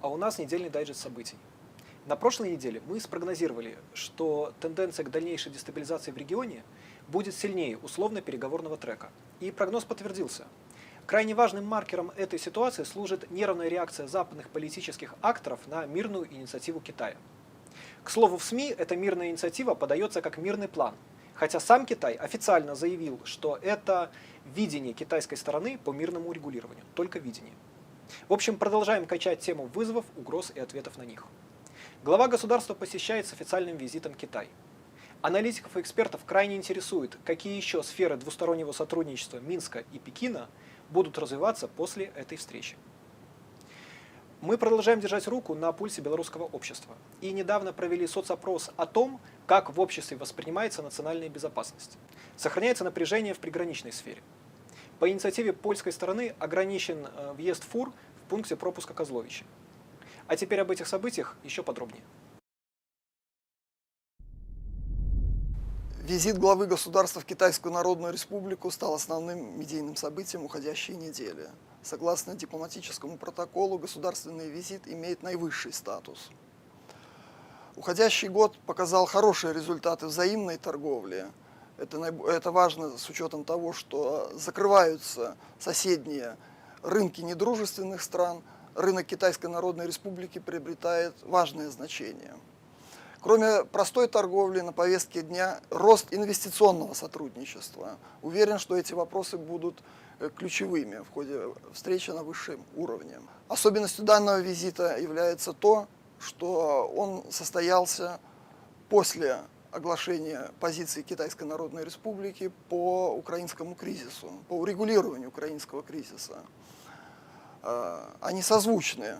А у нас недельный дайджест событий. На прошлой неделе мы спрогнозировали, что тенденция к дальнейшей дестабилизации в регионе будет сильнее условно-переговорного трека. И прогноз подтвердился. Крайне важным маркером этой ситуации служит нервная реакция западных политических акторов на мирную инициативу Китая. К слову, в СМИ эта мирная инициатива подается как мирный план, хотя сам Китай официально заявил, что это видение китайской стороны по мирному урегулированию, только видение. В общем, продолжаем качать тему вызовов, угроз и ответов на них. Глава государства посещает с официальным визитом Китай. Аналитиков и экспертов крайне интересует, какие еще сферы двустороннего сотрудничества Минска и Пекина будут развиваться после этой встречи. Мы продолжаем держать руку на пульсе белорусского общества и недавно провели соцопрос о том, как в обществе воспринимается национальная безопасность. Сохраняется напряжение в приграничной сфере. По инициативе польской стороны ограничен э, въезд фур в пункте пропуска Козловичи. А теперь об этих событиях еще подробнее. Визит главы государства в Китайскую Народную Республику стал основным медийным событием уходящей недели. Согласно дипломатическому протоколу, государственный визит имеет наивысший статус. Уходящий год показал хорошие результаты взаимной торговли. Это, это важно с учетом того, что закрываются соседние рынки недружественных стран – рынок Китайской Народной Республики приобретает важное значение. Кроме простой торговли, на повестке дня рост инвестиционного сотрудничества. Уверен, что эти вопросы будут э, ключевыми в ходе встречи на высшем уровне. Особенностью данного визита является то, что он состоялся после оглашения позиции Китайской Народной Республики по украинскому кризису, по урегулированию украинского кризиса. А, они созвучны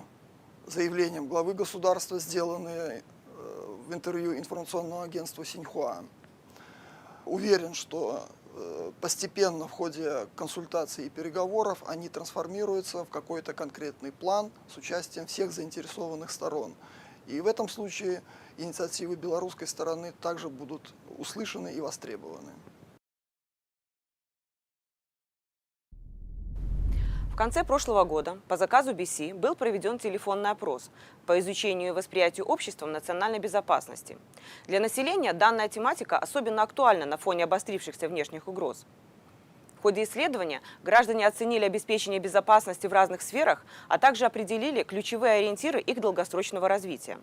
заявлением главы государства, сделанные э, в интервью информационного агентства Синьхуа. Уверен, что э, постепенно в ходе консультаций и переговоров они трансформируются в какой-то конкретный план с участием всех заинтересованных сторон. И в этом случае инициативы белорусской стороны также будут услышаны и востребованы. конце прошлого года по заказу BC был проведен телефонный опрос по изучению и восприятию обществом национальной безопасности. Для населения данная тематика особенно актуальна на фоне обострившихся внешних угроз. В ходе исследования граждане оценили обеспечение безопасности в разных сферах, а также определили ключевые ориентиры их долгосрочного развития.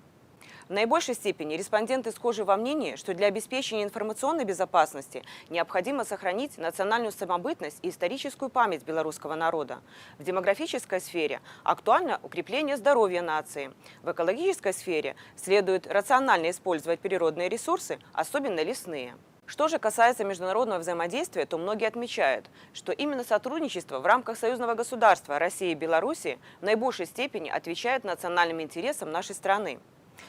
В наибольшей степени респонденты схожи во мнении, что для обеспечения информационной безопасности необходимо сохранить национальную самобытность и историческую память белорусского народа. В демографической сфере актуально укрепление здоровья нации. В экологической сфере следует рационально использовать природные ресурсы, особенно лесные. Что же касается международного взаимодействия, то многие отмечают, что именно сотрудничество в рамках союзного государства России и Беларуси в наибольшей степени отвечает национальным интересам нашей страны.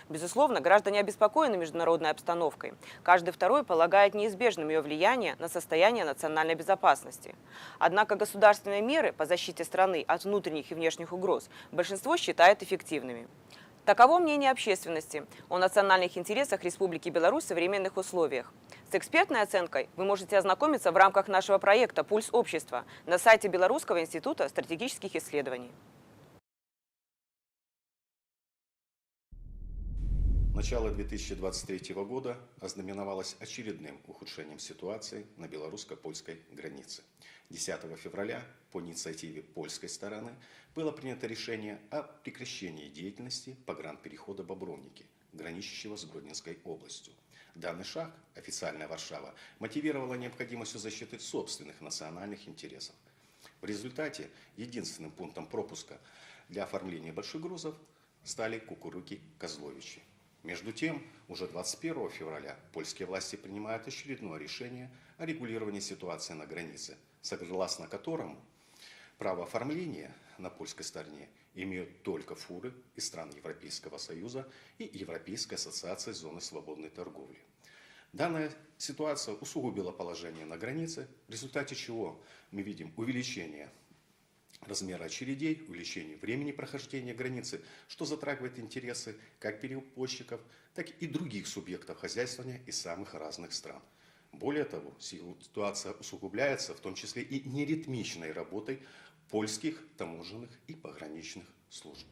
Безусловно, граждане обеспокоены международной обстановкой. Каждый второй полагает неизбежным ее влияние на состояние национальной безопасности. Однако государственные меры по защите страны от внутренних и внешних угроз большинство считает эффективными. Таково мнение общественности о национальных интересах Республики Беларусь в современных условиях. С экспертной оценкой вы можете ознакомиться в рамках нашего проекта «Пульс общества» на сайте Белорусского института стратегических исследований. Начало 2023 года ознаменовалось очередным ухудшением ситуации на белорусско-польской границе. 10 февраля по инициативе польской стороны было принято решение о прекращении деятельности погранперехода Бобровники, граничащего с Гродненской областью. Данный шаг официальная Варшава мотивировала необходимостью защиты собственных национальных интересов. В результате единственным пунктом пропуска для оформления больших грузов стали Кукуруки-Козловичи. Между тем, уже 21 февраля польские власти принимают очередное решение о регулировании ситуации на границе, согласно которому право оформления на польской стороне имеют только фуры из стран Европейского Союза и Европейской ассоциации зоны свободной торговли. Данная ситуация усугубила положение на границе, в результате чего мы видим увеличение размера очередей, увеличение времени прохождения границы, что затрагивает интересы как перевозчиков, так и других субъектов хозяйствования из самых разных стран. Более того, ситуация усугубляется в том числе и неритмичной работой польских таможенных и пограничных служб.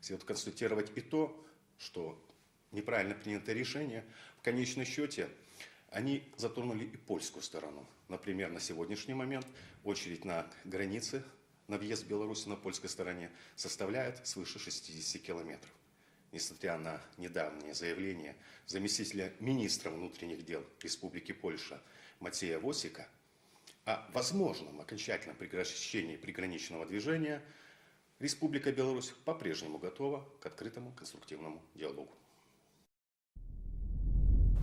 Следует констатировать и то, что неправильно принятое решение в конечном счете они затронули и польскую сторону. Например, на сегодняшний момент очередь на границе на въезд в Беларусь на польской стороне составляет свыше 60 километров. Несмотря на недавнее заявление заместителя министра внутренних дел Республики Польша Матея Восика о возможном окончательном прекращении приграничного движения, Республика Беларусь по-прежнему готова к открытому конструктивному диалогу.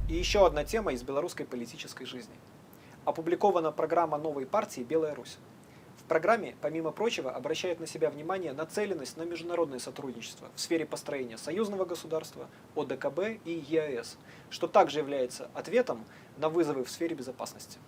И еще одна тема из белорусской политической жизни. Опубликована программа новой партии «Белая Русь». Программе, помимо прочего, обращает на себя внимание нацеленность на международное сотрудничество в сфере построения союзного государства, ОДКБ и ЕАЭС, что также является ответом на вызовы в сфере безопасности.